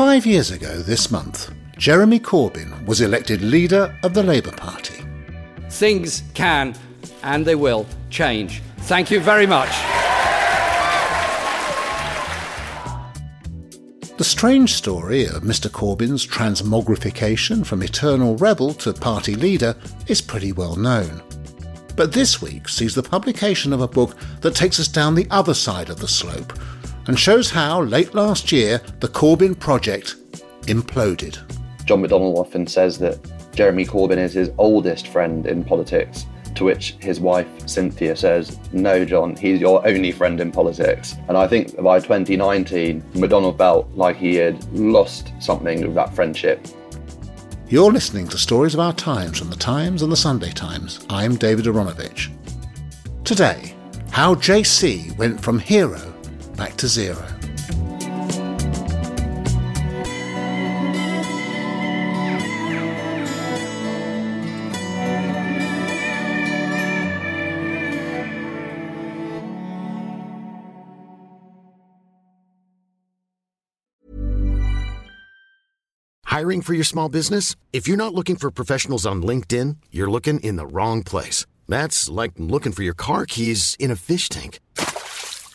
Five years ago this month, Jeremy Corbyn was elected leader of the Labour Party. Things can and they will change. Thank you very much. The strange story of Mr. Corbyn's transmogrification from eternal rebel to party leader is pretty well known. But this week sees the publication of a book that takes us down the other side of the slope and shows how, late last year, the Corbyn project imploded. John McDonnell often says that Jeremy Corbyn is his oldest friend in politics to which his wife, Cynthia, says, No, John, he's your only friend in politics. And I think by 2019, McDonnell felt like he had lost something of that friendship. You're listening to Stories of Our Times from the Times and the Sunday Times. I'm David Aaronovitch. Today, how JC went from hero back to zero. Hiring for your small business? If you're not looking for professionals on LinkedIn, you're looking in the wrong place. That's like looking for your car keys in a fish tank.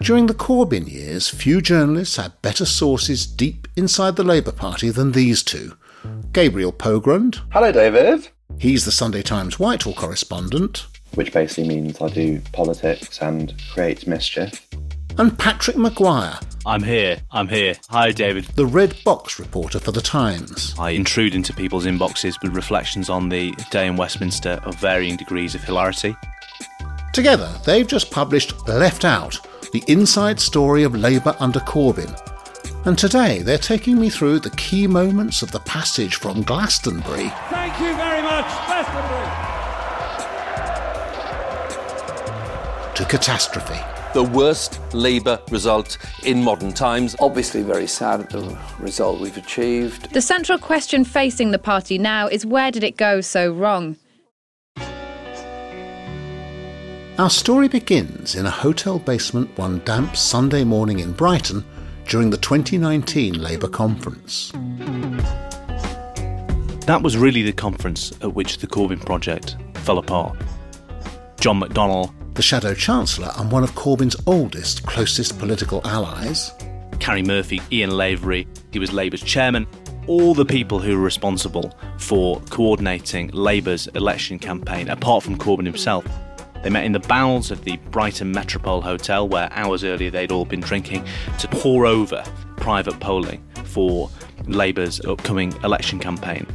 During the Corbyn years, few journalists had better sources deep inside the Labour Party than these two. Gabriel Pogrund. Hello, David. He's the Sunday Times Whitehall correspondent. Which basically means I do politics and create mischief. And Patrick Maguire. I'm here. I'm here. Hi, David. The Red Box reporter for The Times. I intrude into people's inboxes with reflections on the day in Westminster of varying degrees of hilarity. Together, they've just published Left Out, the inside story of Labour under Corbyn. And today they're taking me through the key moments of the passage from Glastonbury. Thank you very much, Glastonbury. To catastrophe. The worst Labour result in modern times. Obviously, very sad at the result we've achieved. The central question facing the party now is where did it go so wrong? Our story begins in a hotel basement one damp Sunday morning in Brighton during the 2019 Labour conference. That was really the conference at which the Corbyn project fell apart. John McDonnell, the Shadow Chancellor and one of Corbyn's oldest, closest political allies, Karie Murphy, Ian Lavery, he was Labour's chairman, all the people who were responsible for coordinating Labour's election campaign, apart from Corbyn himself, they met in the bowels of the Brighton Metropole Hotel, where hours earlier they'd all been drinking, to pore over private polling for Labour's upcoming election campaign.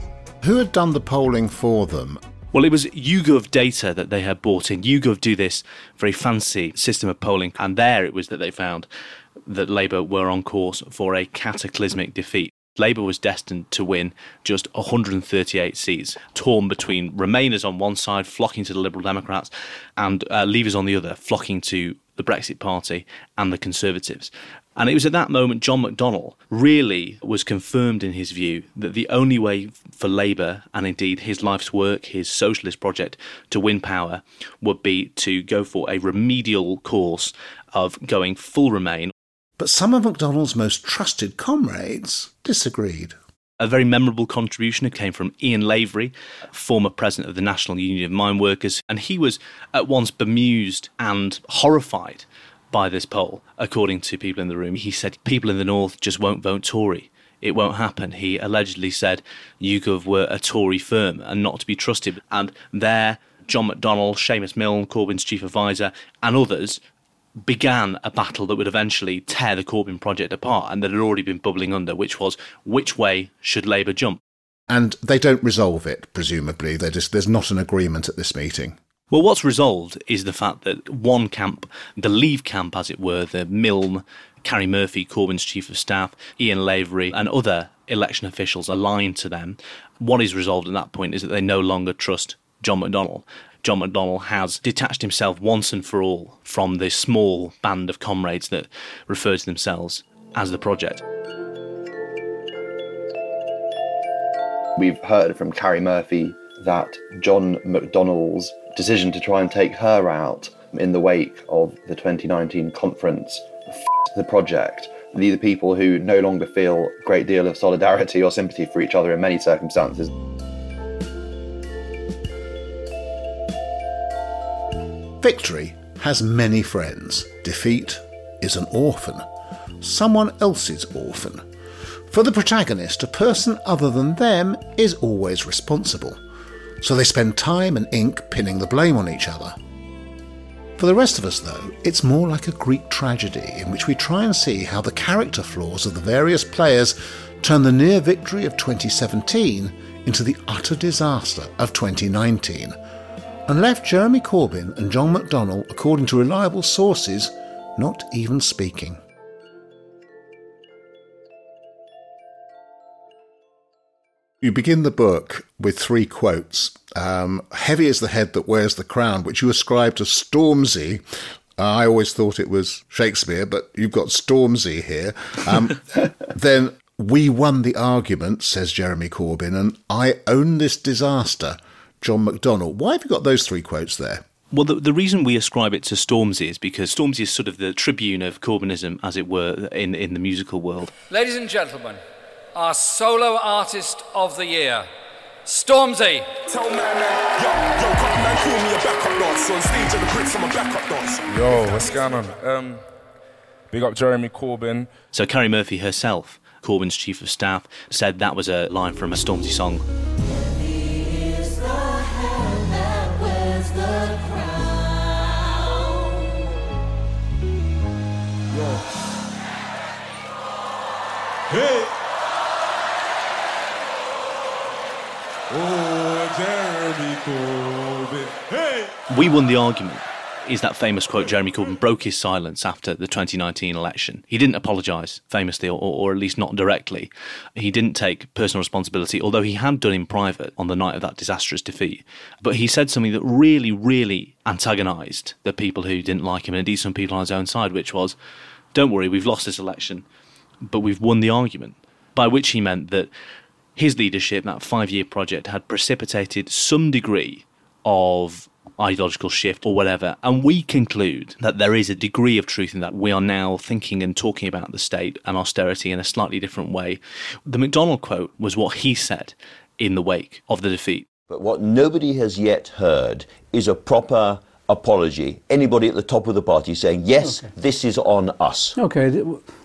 Who had done the polling for them? Well, it was YouGov data that they had bought in. YouGov do this very fancy system of polling, and there it was that they found that Labour were on course for a cataclysmic defeat. Labour was destined to win just 138 seats, torn between Remainers on one side, flocking to the Liberal Democrats, and uh, Leavers on the other, flocking to the Brexit Party and the Conservatives. And it was at that moment John McDonnell really was confirmed in his view that the only way for Labour, and indeed his life's work, his socialist project, to win power would be to go for a remedial course of going full Remain but some of McDonnell's most trusted comrades disagreed. A very memorable contribution came from Ian Lavery, former president of the National Union of Mine Workers, and he was at once bemused and horrified by this poll. According to people in the room, he said people in the North just won't vote Tory. It won't happen. He allegedly said YouGov were a Tory firm and not to be trusted. And there, John McDonnell, Seamus Milne, Corbyn's chief advisor, and others began a battle that would eventually tear the Corbyn project apart and that had already been bubbling under, which was which way should Labour jump? And they don't resolve it, presumably. Just, there's not an agreement at this meeting. Well, what's resolved is the fact that one camp, the Leave camp, as it were, the Milne, Karie Murphy, Corbyn's chief of staff, Ian Lavery, and other election officials aligned to them. What is resolved at that point is that they no longer trust John McDonnell. John McDonnell has detached himself once and for all from the small band of comrades that refer to themselves as the project. We've heard from Karie Murphy that John McDonnell's decision to try and take her out in the wake of the 2019 conference the project. These are people who no longer feel a great deal of solidarity or sympathy for each other in many circumstances. Victory has many friends. Defeat is an orphan, someone else's orphan. For the protagonist, a person other than them is always responsible. So they spend time and ink pinning the blame on each other. For the rest of us, though, it's more like a Greek tragedy in which we try and see how the character flaws of the various players turn the near victory of 2017 into the utter disaster of 2019 and left Jeremy Corbyn and John McDonnell, according to reliable sources, not even speaking. You begin the book with three quotes. Um, Heavy is the head that wears the crown, which you ascribe to Stormzy. Uh, I always thought it was Shakespeare, but you've got Stormzy here. Um, then, we won the argument, says Jeremy Corbyn, and I own this disaster. John McDonnell. Why have you got those three quotes there? Well, the, the reason we ascribe it to Stormzy is because Stormzy is sort of the tribune of Corbynism, as it were, in, in the musical world. Ladies and gentlemen, our solo artist of the year, Stormzy. Tell man, man, yo, yo, man, call me a backup dancer on stage and the bricks on a backup dancer. Yo, what's going on? Um, big up Jeremy Corbyn. So Karie Murphy herself, Corbyn's chief of staff, said that was a line from a Stormzy song. Oh, Jeremy Corbyn. Hey! We won the argument is that famous quote Jeremy Corbyn broke his silence after the 2019 election. He didn't apologise, famously, or, or, at least not directly. He didn't take personal responsibility, although he had done in private on the night of that disastrous defeat. But he said something that really, really antagonised the people who didn't like him, and indeed some people on his own side, which was, don't worry, we've lost this election but we've won the argument. By which he meant that his leadership, that five year project, had precipitated some degree of ideological shift or whatever. And we conclude that there is a degree of truth in that. We are now thinking and talking about the state and austerity in a slightly different way. The McDonnell quote was what he said in the wake of the defeat. But what nobody has yet heard is a proper apology. Anybody at the top of the party saying, yes, okay. this is on us. Okay,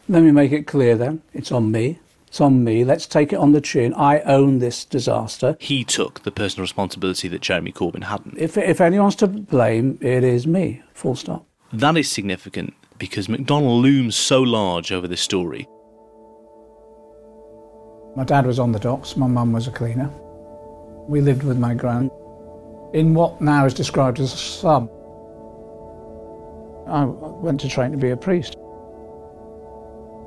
let me make it clear then. It's on me. It's on me. Let's take it on the chin. I own this disaster. He took the personal responsibility that Jeremy Corbyn hadn't. If, if anyone's to blame, it is me. Full stop. That is significant because McDonnell looms so large over this story. My dad was on the docks, my mum was a cleaner. We lived with my gran in what now is described as a slum. I went to train to be a priest.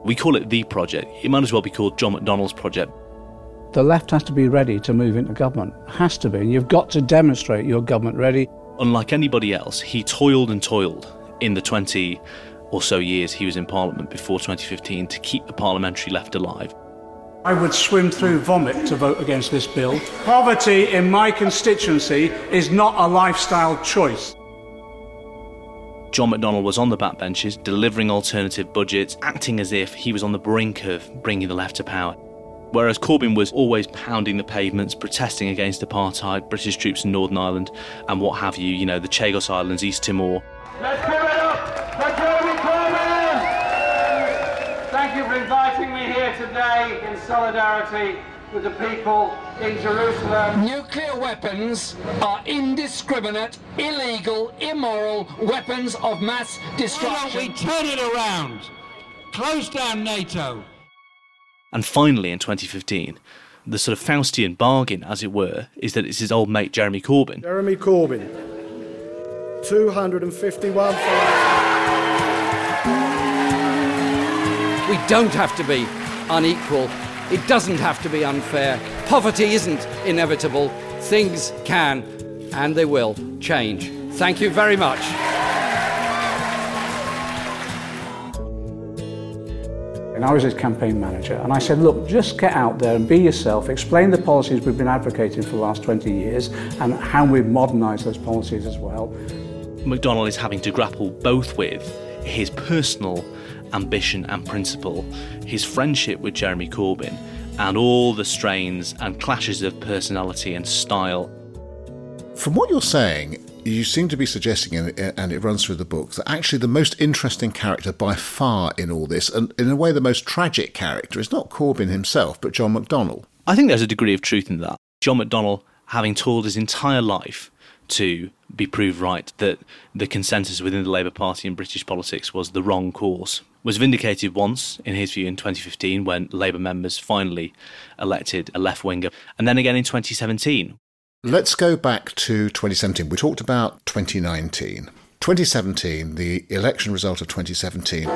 We call it the project. It might as well be called John McDonnell's project. The left has to be ready to move into government. Has to be. And you've got to demonstrate you're government ready. Unlike anybody else, he toiled and toiled in the 20 or so years he was in Parliament before 2015 to keep the parliamentary left alive. I would swim through vomit to vote against this bill. Poverty in my constituency is not a lifestyle choice. John McDonnell was on the backbenches, delivering alternative budgets, acting as if he was on the brink of bringing the left to power. Whereas Corbyn was always pounding the pavements, protesting against apartheid, British troops in Northern Ireland, and what have you, you know, the Chagos Islands, East Timor. Today in solidarity with the people in Jerusalem. Nuclear weapons are indiscriminate, illegal, immoral weapons of mass destruction. Why don't we turn it around? Close down NATO. And finally, in 2015, the sort of Faustian bargain, as it were, is that it's his old mate Jeremy Corbyn. Jeremy Corbyn, 251 We don't have to be unequal It doesn't have to be unfair. Poverty isn't inevitable. Things can and they will change. Thank you very much. And I was his campaign manager, and I said, Look, just get out there and be yourself, explain the policies we've been advocating for the last 20 years and how we've modernised those policies as well. McDonnell is having to grapple both with his personal ambition and principle, his friendship with Jeremy Corbyn, and all the strains and clashes of personality and style. From what you're saying, you seem to be suggesting, and it runs through the book, that actually the most interesting character by far in all this, and in a way the most tragic character, is not Corbyn himself, but John McDonnell. I think there's a degree of truth in that. John McDonnell, having toiled his entire life to be proved right that the consensus within the Labour Party in British politics was the wrong course, was vindicated once, in his view, in 2015 when Labour members finally elected a left winger, and then again in 2017 Let's go back to 2017. We talked about 2019. 2017, the election result of 2017.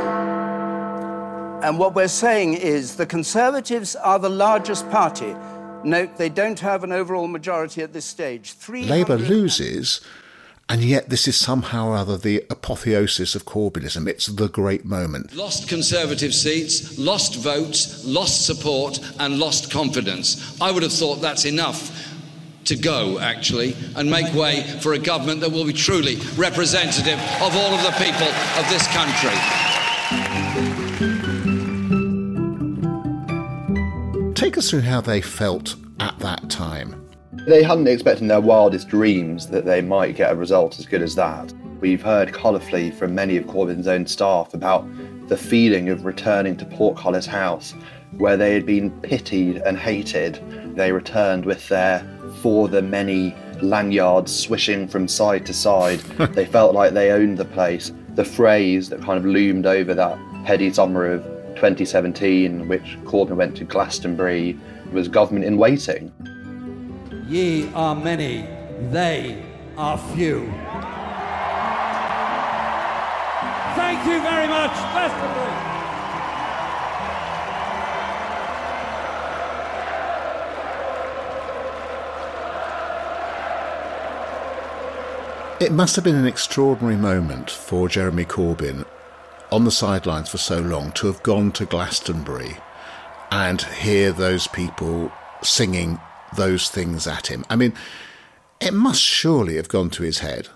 And what we're saying is the Conservatives are the largest party. Note they don't have an overall majority at this stage. Labour loses, and yet this is somehow or other the apotheosis of Corbynism. It's the great moment. Lost Conservative seats, lost votes, lost support, and lost confidence. I would have thought that's enough to go, actually, and make way for a government that will be truly representative of all of the people of this country. Take us through how they felt at that time. They hadn't expected in their wildest dreams that they might get a result as good as that. We've heard colourfully from many of Corbyn's own staff about the feeling of returning to Portcullis House, where they had been pitied and hated. They returned with their for the many lanyards swishing from side to side. they felt like they owned the place. The phrase that kind of loomed over that heady summer of 2017, which Corbyn went to Glastonbury, was government in waiting. Ye are many, they are few. Thank you very much, Glastonbury. It must have been an extraordinary moment for Jeremy Corbyn on the sidelines for so long to have gone to Glastonbury and hear those people singing those things at him. I mean, it must surely have gone to his head.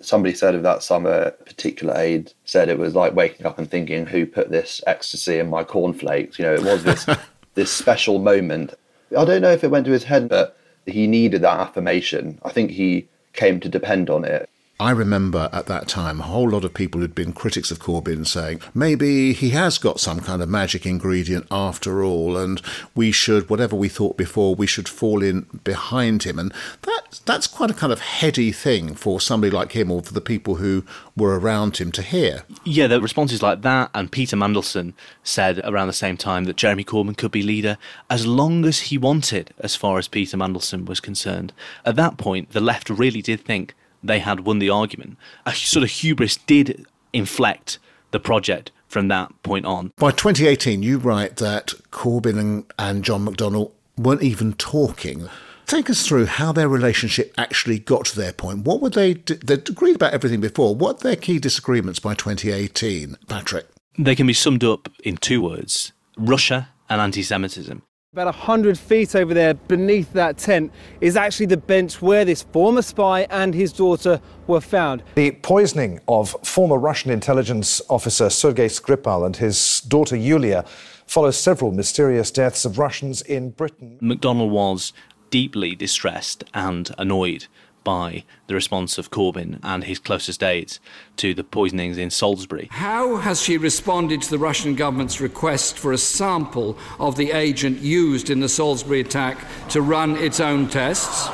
Somebody said of that summer, a particular aide said it was like waking up and thinking, who put this ecstasy in my cornflakes? You know, it was this, this special moment. I don't know if it went to his head, but he needed that affirmation. I think he came to depend on it. I remember at that time a whole lot of people who'd been critics of Corbyn saying maybe he has got some kind of magic ingredient after all, and we should, whatever we thought before, we should fall in behind him. And that, that's quite a kind of heady thing for somebody like him or for the people who were around him to hear. Yeah, the responses like that, and Peter Mandelson said around the same time that Jeremy Corbyn could be leader as long as he wanted, as far as Peter Mandelson was concerned. At that point, the left really did think they had won the argument. A sort of hubris did inflect the project from that point on. By 2018, you write that Corbyn and, and John McDonnell weren't even talking. Take us through how their relationship actually got to their point. What were they? They agreed about everything before. What were their key disagreements by 2018, Patrick? They can be summed up in two words: Russia and anti-Semitism. About 100 feet over there, beneath that tent, is actually the bench where this former spy and his daughter were found. The poisoning of former Russian intelligence officer Sergei Skripal and his daughter Yulia follows several mysterious deaths of Russians in Britain. McDonnell was deeply distressed and annoyed by the response of Corbyn and his closest aides to the poisonings in Salisbury. How has she responded to the Russian government's request for a sample of the agent used in the Salisbury attack to run its own tests?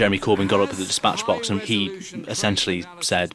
Jeremy Corbyn got up at the dispatch box and he essentially said,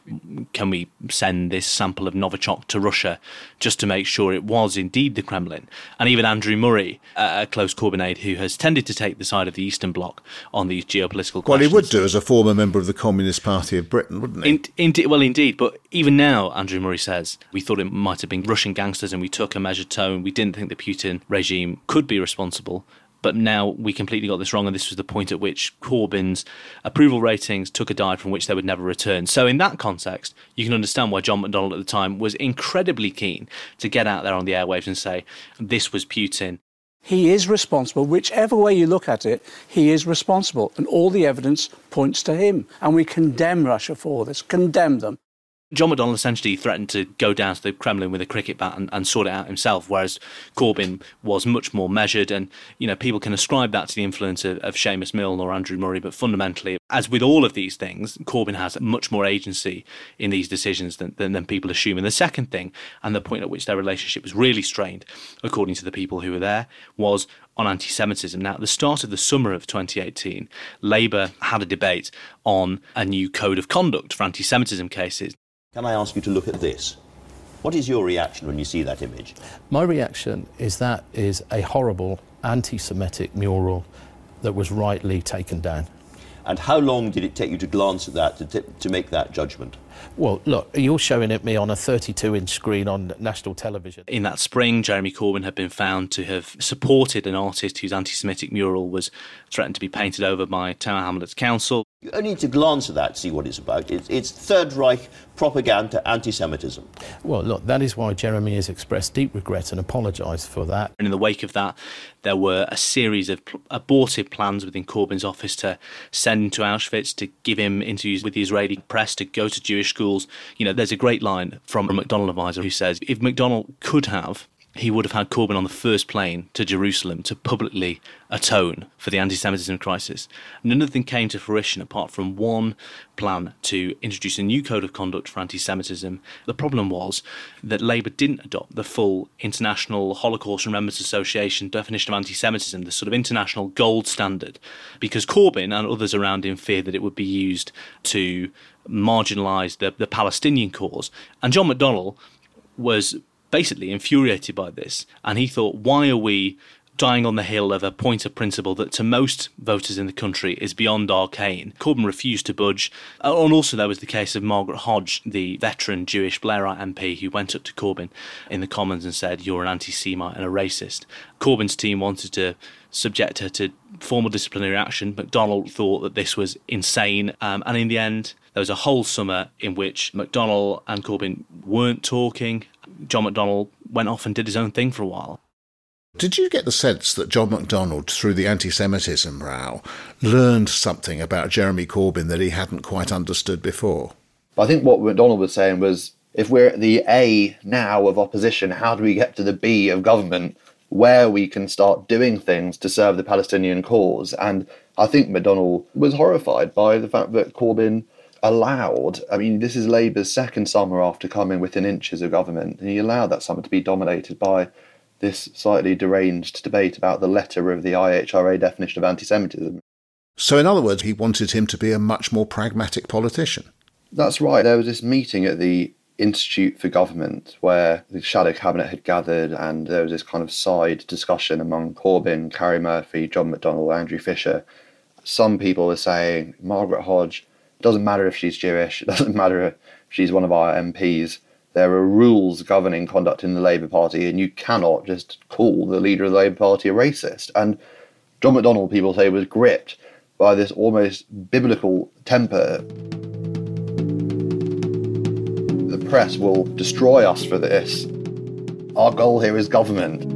Can we send this sample of Novichok to Russia just to make sure it was indeed the Kremlin? And even Andrew Murray, a close Corbyn aide who has tended to take the side of the Eastern Bloc on these geopolitical questions. Well, he would do as a former member of the Communist Party of Britain, wouldn't he? In, indeed, well, indeed. But even now, Andrew Murray says, we thought it might have been Russian gangsters and we took a measured tone. We didn't think the Putin regime could be responsible. But now we completely got this wrong, and this was the point at which Corbyn's approval ratings took a dive from which they would never return. So, in that context, you can understand why John McDonnell at the time was incredibly keen to get out there on the airwaves and say, this was Putin. He is responsible. Whichever way you look at it, he is responsible. And all the evidence points to him. And we condemn Russia for this, condemn them. John McDonnell essentially threatened to go down to the Kremlin with a cricket bat and, and, sort it out himself, whereas Corbyn was much more measured. And, you know, people can ascribe that to the influence of, of Seamus Milne or Andrew Murray, but fundamentally, as with all of these things, Corbyn has much more agency in these decisions than, than, than people assume. And the second thing, and the point at which their relationship was really strained, according to the people who were there, was on anti Semitism. Now, at the start of the summer of 2018, Labour had a debate on a new code of conduct for anti Semitism cases. Can I ask you to look at this? What is your reaction when you see that image? My reaction is that is a horrible anti Semitic mural that was rightly taken down. And how long did it take you to glance at that to, t- to make that judgment? Well, look, you're showing it me on a 32 inch screen on national television. In that spring, Jeremy Corbyn had been found to have supported an artist whose anti Semitic mural was threatened to be painted over by Tower Hamlets Council. You only need to glance at that to see what it's about. It's, it's Third Reich propaganda, anti Semitism. Well, look, that is why Jeremy has expressed deep regret and apologised for that. And in the wake of that, there were a series of pl- abortive plans within Corbyn's office to send him to Auschwitz, to give him interviews with the Israeli press, to go to Jewish schools. You know, there's a great line from a McDonnell advisor who says if McDonnell could have he would have had Corbyn on the first plane to Jerusalem to publicly atone for the anti Semitism crisis. None of them came to fruition apart from one plan to introduce a new code of conduct for anti Semitism. The problem was that Labour didn't adopt the full International Holocaust Remembrance Association definition of anti Semitism, the sort of international gold standard, because Corbyn and others around him feared that it would be used to marginalise the, the Palestinian cause. And John McDonnell was basically infuriated by this. And he thought, why are we dying on the hill of a point of principle that to most voters in the country is beyond arcane. Corbyn refused to budge. Uh, and also there was the case of Margaret Hodge, the veteran Jewish Blairite MP who went up to Corbyn in the Commons and said, you're an anti-Semite and a racist. Corbyn's team wanted to subject her to formal disciplinary action. McDonnell thought that this was insane. Um, and in the end, there was a whole summer in which McDonnell and Corbyn weren't talking. John McDonnell went off and did his own thing for a while. Did you get the sense that John McDonnell, through the anti Semitism row, learned something about Jeremy Corbyn that he hadn't quite understood before? I think what McDonnell was saying was if we're at the A now of opposition, how do we get to the B of government where we can start doing things to serve the Palestinian cause? And I think McDonnell was horrified by the fact that Corbyn allowed, I mean, this is Labour's second summer after coming within inches of government, and he allowed that summer to be dominated by this slightly deranged debate about the letter of the IHRA definition of anti Semitism. So, in other words, he wanted him to be a much more pragmatic politician. That's right. There was this meeting at the Institute for Government where the shadow cabinet had gathered, and there was this kind of side discussion among Corbyn, Karie Murphy, John McDonnell, Andrew Fisher. Some people were saying Margaret Hodge doesn't matter if she's Jewish, it doesn't matter if she's one of our MPs. There are rules governing conduct in the Labour Party, and you cannot just call the leader of the Labour Party a racist. And John McDonnell, people say, was gripped by this almost biblical temper. The press will destroy us for this. Our goal here is government.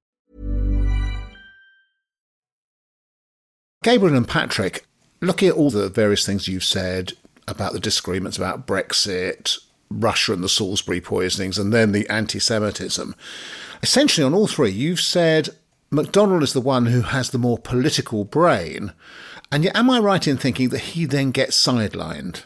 Gabriel and Patrick, looking at all the various things you've said about the disagreements about Brexit, Russia and the Salisbury poisonings, and then the anti Semitism, essentially on all three, you've said McDonnell is the one who has the more political brain. And yet, am I right in thinking that he then gets sidelined?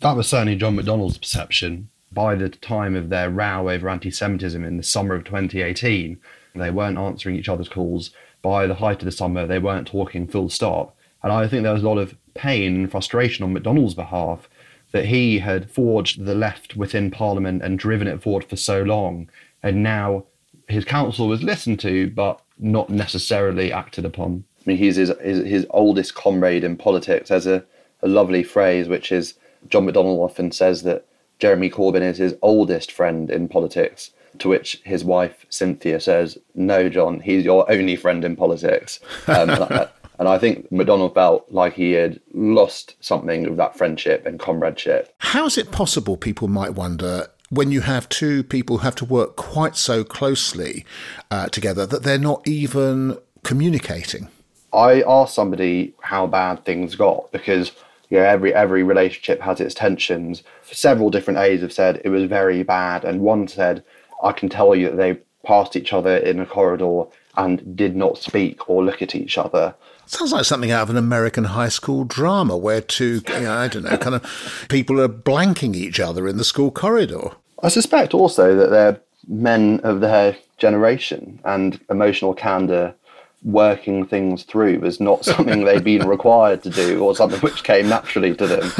That was certainly John McDonnell's perception. By the time of their row over anti Semitism in the summer of 2018, they weren't answering each other's calls. By the height of the summer, they weren't talking full stop. And I think there was a lot of pain and frustration on McDonnell's behalf that he had forged the left within Parliament and driven it forward for so long. And now his counsel was listened to, but not necessarily acted upon. I mean, he's his, his, his oldest comrade in politics. There's a, a lovely phrase, which is John McDonnell often says that Jeremy Corbyn is his oldest friend in politics. To which his wife Cynthia says, "No, John, he's your only friend in politics." Um, and, I, and I think McDonnell felt like he had lost something of that friendship and comradeship. How is it possible? People might wonder when you have two people who have to work quite so closely uh, together that they're not even communicating. I asked somebody how bad things got because you know, every every relationship has its tensions. Several different aides have said it was very bad, and one said I can tell you that they passed each other in a corridor and did not speak or look at each other. Sounds like something out of an American high school drama where two, you know, I don't know, kind of people are blanking each other in the school corridor. I suspect also that they're men of their generation and emotional candor working things through was not something they'd been required to do or something which came naturally to them.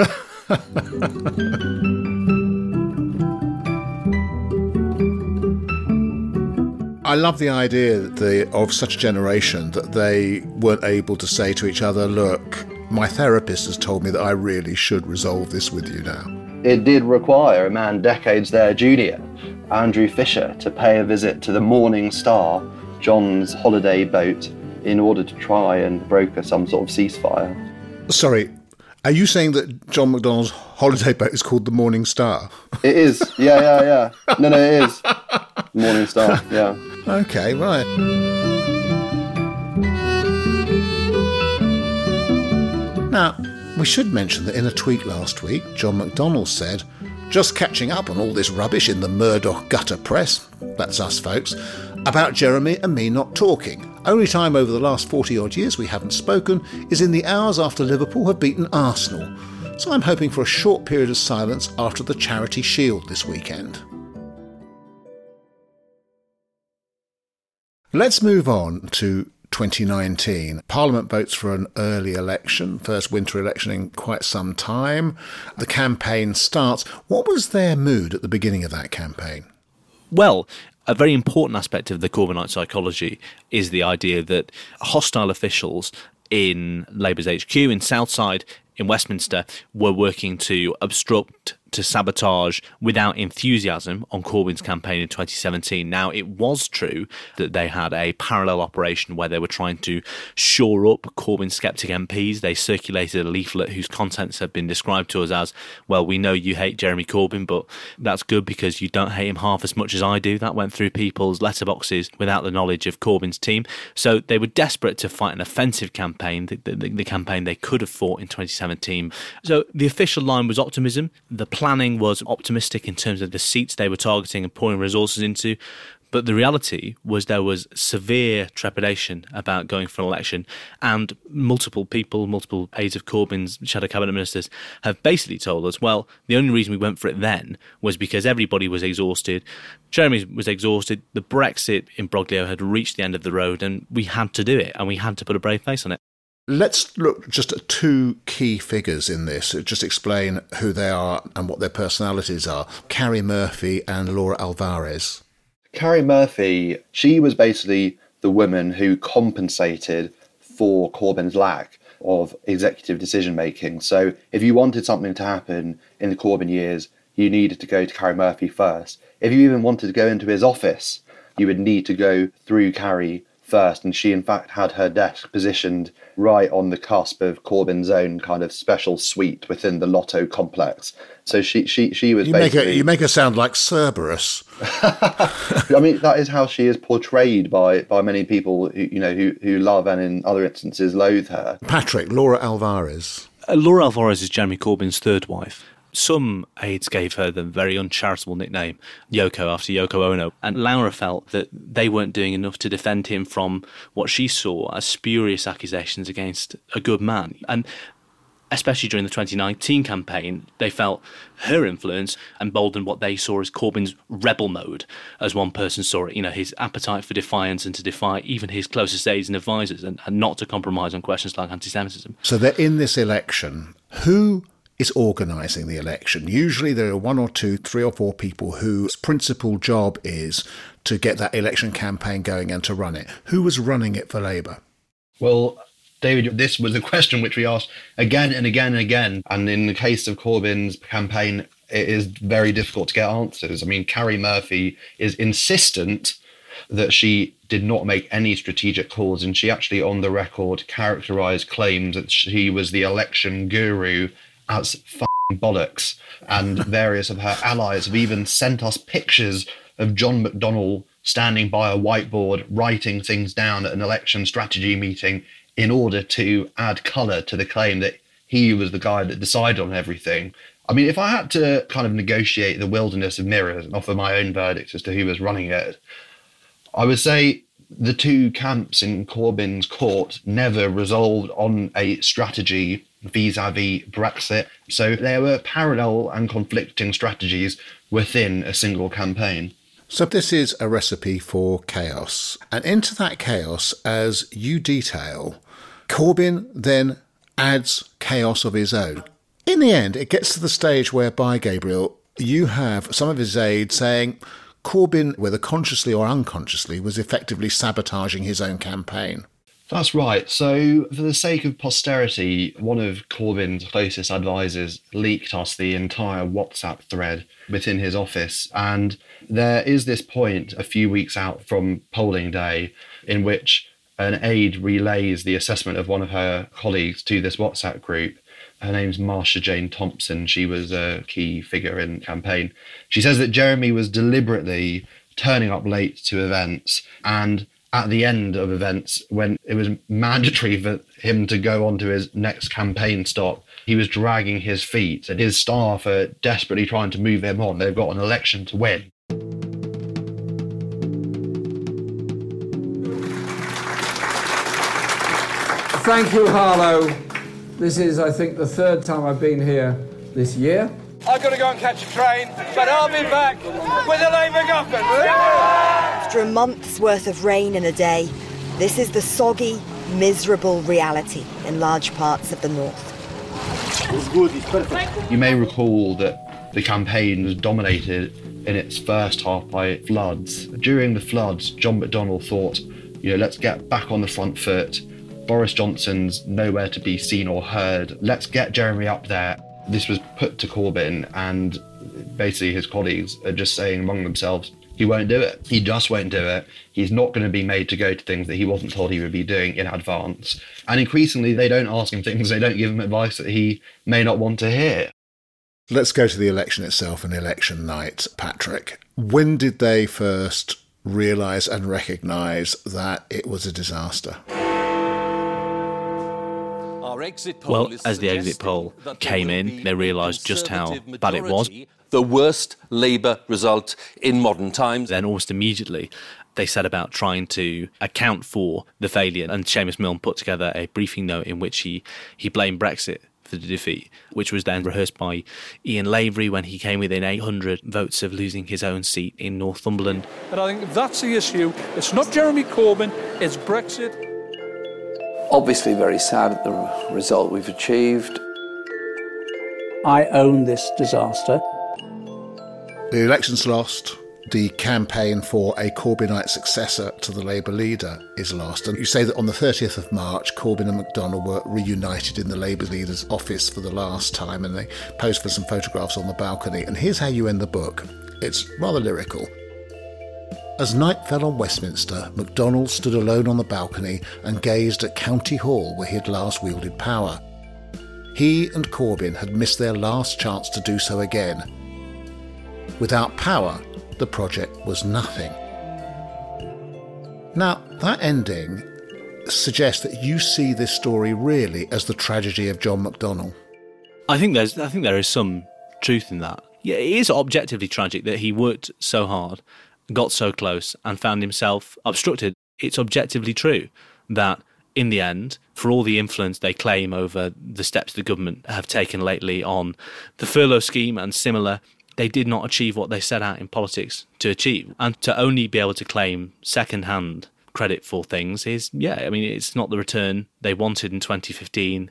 I love the idea the, of such a generation that they weren't able to say to each other, look, my therapist has told me that I really should resolve this with you now. It did require a man decades their junior, Andrew Fisher, to pay a visit to the Morning Star, John's holiday boat, in order to try and broker some sort of ceasefire. Sorry, are you saying that John McDonnell's holiday boat is called the Morning Star? It is. Yeah, yeah, yeah. No, no, it is. Morning Star. Yeah. Okay, right. Now, we should mention that in a tweet last week, John McDonnell said, just catching up on all this rubbish in the Murdoch gutter press, that's us folks, about Jeremy and me not talking. Only time over the last 40 odd years we haven't spoken is in the hours after Liverpool have beaten Arsenal. So I'm hoping for a short period of silence after the Charity Shield this weekend. Let's move on to 2019. Parliament votes for an early election, first winter election in quite some time. The campaign starts. What was their mood at the beginning of that campaign? Well, a very important aspect of the Corbynite psychology is the idea that hostile officials in Labour's HQ in Southside in Westminster were working to obstruct to sabotage without enthusiasm on Corbyn's campaign in 2017. Now, it was true that they had a parallel operation where they were trying to shore up Corbyn skeptic MPs. They circulated a leaflet whose contents have been described to us as, well, we know you hate Jeremy Corbyn, but that's good because you don't hate him half as much as I do. That went through people's letterboxes without the knowledge of Corbyn's team. So they were desperate to fight an offensive campaign, the, the, the campaign they could have fought in 2017. So the official line was optimism. The planning was optimistic in terms of the seats they were targeting and pouring resources into. But the reality was there was severe trepidation about going for an election, and multiple people, multiple aides of Corbyn's shadow cabinet ministers, have basically told us, well, the only reason we went for it then was because everybody was exhausted. Jeremy was exhausted. The Brexit imbroglio had reached the end of the road, and we had to do it, and we had to put a brave face on it. Let's look just at two key figures in this. Just explain who they are and what their personalities are Karie Murphy and Laura Alvarez. Karie Murphy, she was basically the woman who compensated for Corbyn's lack of executive decision making. So if you wanted something to happen in the Corbyn years, you needed to go to Karie Murphy first. If you even wanted to go into his office, you would need to go through Karie first, and she in fact had her desk positioned right on the cusp of Corbyn's own kind of special suite within the LOTO complex. So she she she was you make basically. her, you make her sound like Cerberus. I mean, that is how she is portrayed by by many people who you know who who love and in other instances loathe her. Patrick, Laura Alvarez. Uh, Laura Alvarez is Jeremy Corbyn's third wife. Some aides gave her the very uncharitable nickname Yoko after Yoko Ono, and Laura felt that they weren't doing enough to defend him from what she saw as spurious accusations against a good man. And especially during the 2019 campaign, they felt her influence emboldened what they saw as Corbyn's rebel mode, as one person saw it. You know, his appetite for defiance and to defy even his closest aides and advisors, and, and not to compromise on questions like anti-Semitism. So they're in this election. Who is organising the election? Usually there are one or two, three or four people whose principal job is to get that election campaign going and to run it. Who was running it for Labour? Well, David, this was a question which we asked again and again and again. And in the case of Corbyn's campaign, it is very difficult to get answers. I mean, Karie Murphy is insistent that she did not make any strategic calls, and she actually, on the record, characterized claims that she was the election guru as bollocks. And various of her allies have even sent us pictures of John McDonnell standing by a whiteboard writing things down at an election strategy meeting in order to add colour to the claim that he was the guy that decided on everything. I mean, if I had to kind of negotiate the wilderness of mirrors and offer my own verdict as to who was running it, I would say the two camps in Corbyn's court never resolved on a strategy vis a vis Brexit. So there were parallel and conflicting strategies within a single campaign. So, this is a recipe for chaos. And into that chaos, as you detail, Corbyn then adds chaos of his own. In the end, it gets to the stage whereby, Gabriel, you have some of his aides saying Corbyn, whether consciously or unconsciously, was effectively sabotaging his own campaign. That's right. So, for the sake of posterity, one of Corbyn's closest advisors leaked us the entire WhatsApp thread within his office. And there is this point a few weeks out from polling day in which an aide relays the assessment of one of her colleagues to this WhatsApp group. Her name's Marsha Jane Thompson. She was a key figure in campaign. She says that Jeremy was deliberately turning up late to events and at the end of events when it was mandatory for him to go on to his next campaign stop he was dragging his feet and his staff are desperately trying to move him on they've got an election to win Thank you, Harlow. This is, I think, the third time I've been here this year. I've got to go and catch a train, but I'll be back with the Labour government. After a month's worth of rain in a day, this is the soggy, miserable reality in large parts of the north. It's good, it's perfect. You may recall that the campaign was dominated in its first half by floods. During the floods, John McDonnell thought, you know, let's get back on the front foot. Boris Johnson's nowhere to be seen or heard. Let's get Jeremy up there. This was put to Corbyn, and basically his colleagues are just saying among themselves, he won't do it. He just won't do it. He's not going to be made to go to things that he wasn't told he would be doing in advance. And increasingly, they don't ask him things, they don't give him advice that he may not want to hear. Let's go to the election itself and election night, Patrick. When did they first realise and recognise that it was a disaster? Well, as the exit poll came in, they realised just how bad it was. The worst Labour result in modern times. Then almost immediately, they set about trying to account for the failure. And Seamus Milne put together a briefing note in which he, he blamed Brexit for the defeat, which was then rehearsed by Ian Lavery when he came within 800 votes of losing his own seat in Northumberland. And I think that's the issue. It's not Jeremy Corbyn, it's Brexit. Obviously, very sad at the result we've achieved. I own this disaster. The election's lost. The campaign for a Corbynite successor to the Labour leader is lost. And you say that on the 30th of March, Corbyn and McDonnell were reunited in the Labour leader's office for the last time, and they posed for some photographs on the balcony. And here's how you end the book it's rather lyrical. As night fell on Westminster, McDonnell stood alone on the balcony and gazed at County Hall where he had last wielded power. He and Corbyn had missed their last chance to do so again. Without power, the project was nothing. Now, that ending suggests that you see this story really as the tragedy of John McDonnell. I think there's I think there is some truth in that. Yeah, it is objectively tragic that he worked so hard, got so close, and found himself obstructed. It's objectively true that in the end, for all the influence they claim over the steps the government have taken lately on the furlough scheme and similar, they did not achieve what they set out in politics to achieve. And to only be able to claim second hand credit for things is, yeah, I mean, it's not the return they wanted in 2015,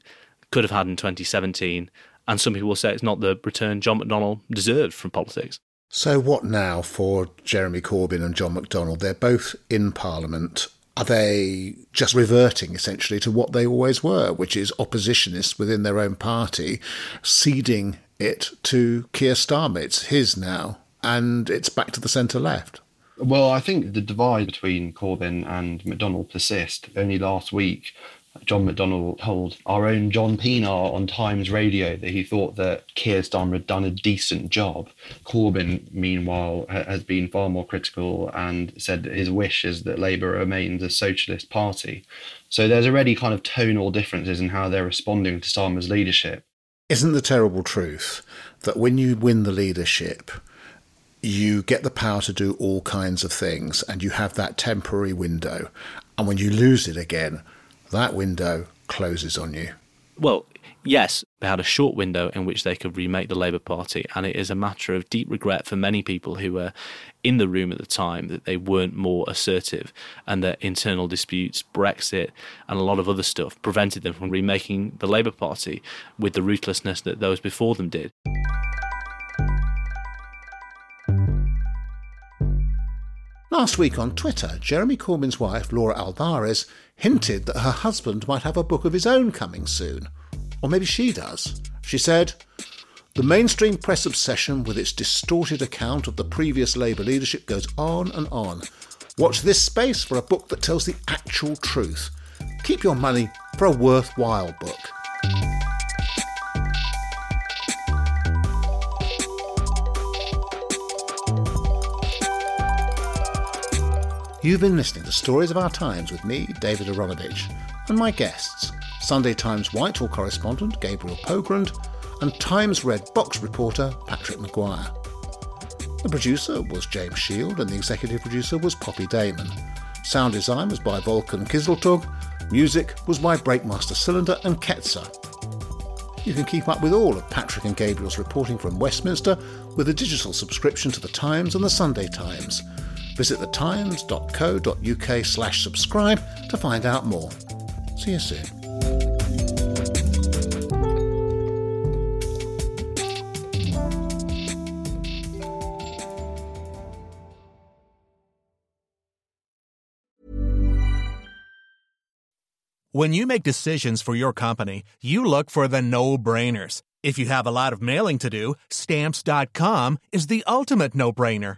could have had in 2017. And some people will say it's not the return John McDonnell deserved from politics. So, what now for Jeremy Corbyn and John McDonnell? They're both in Parliament are they just reverting essentially to what they always were, which is oppositionists within their own party, ceding it to Keir Starmer? It's his now, and it's back to the centre left. Well, I think the divide between Corbyn and McDonnell persists. Only last week, John McDonnell told our own John Pienaar on Times Radio that he thought that Keir Starmer had done a decent job. Corbyn, meanwhile, ha- has been far more critical and said that his wish is that Labour remains a socialist party. So there's already kind of tonal differences in how they're responding to Starmer's leadership. Isn't the terrible truth that when you win the leadership, you get the power to do all kinds of things and you have that temporary window. And when you lose it again, that window closes on you. Well, yes, they had a short window in which they could remake the Labour Party, and it is a matter of deep regret for many people who were in the room at the time that they weren't more assertive and that internal disputes, Brexit, and a lot of other stuff prevented them from remaking the Labour Party with the ruthlessness that those before them did. Last week on Twitter, Jeremy Corbyn's wife, Laura Alvarez, hinted that her husband might have a book of his own coming soon. Or maybe she does. She said, The mainstream press obsession with its distorted account of the previous Labour leadership goes on and on. Watch this space for a book that tells the actual truth. Keep your money for a worthwhile book. You've been listening to Stories of Our Times with me, David Aaronovitch, and my guests, Sunday Times Whitehall correspondent Gabriel Pogrund and Times Red Box reporter Patrick Maguire. The producer was James Shield and the executive producer was Poppy Damon. Sound design was by Volkan Kizeltug. Music was by Breakmaster Cylinder and Ketsa. You can keep up with all of Patrick and Gabriel's reporting from Westminster with a digital subscription to The Times and The Sunday Times. Visit thetimes.co.uk slash subscribe to find out more. See you soon. When you make decisions for your company, you look for the no-brainers. If you have a lot of mailing to do, stamps.com is the ultimate no-brainer.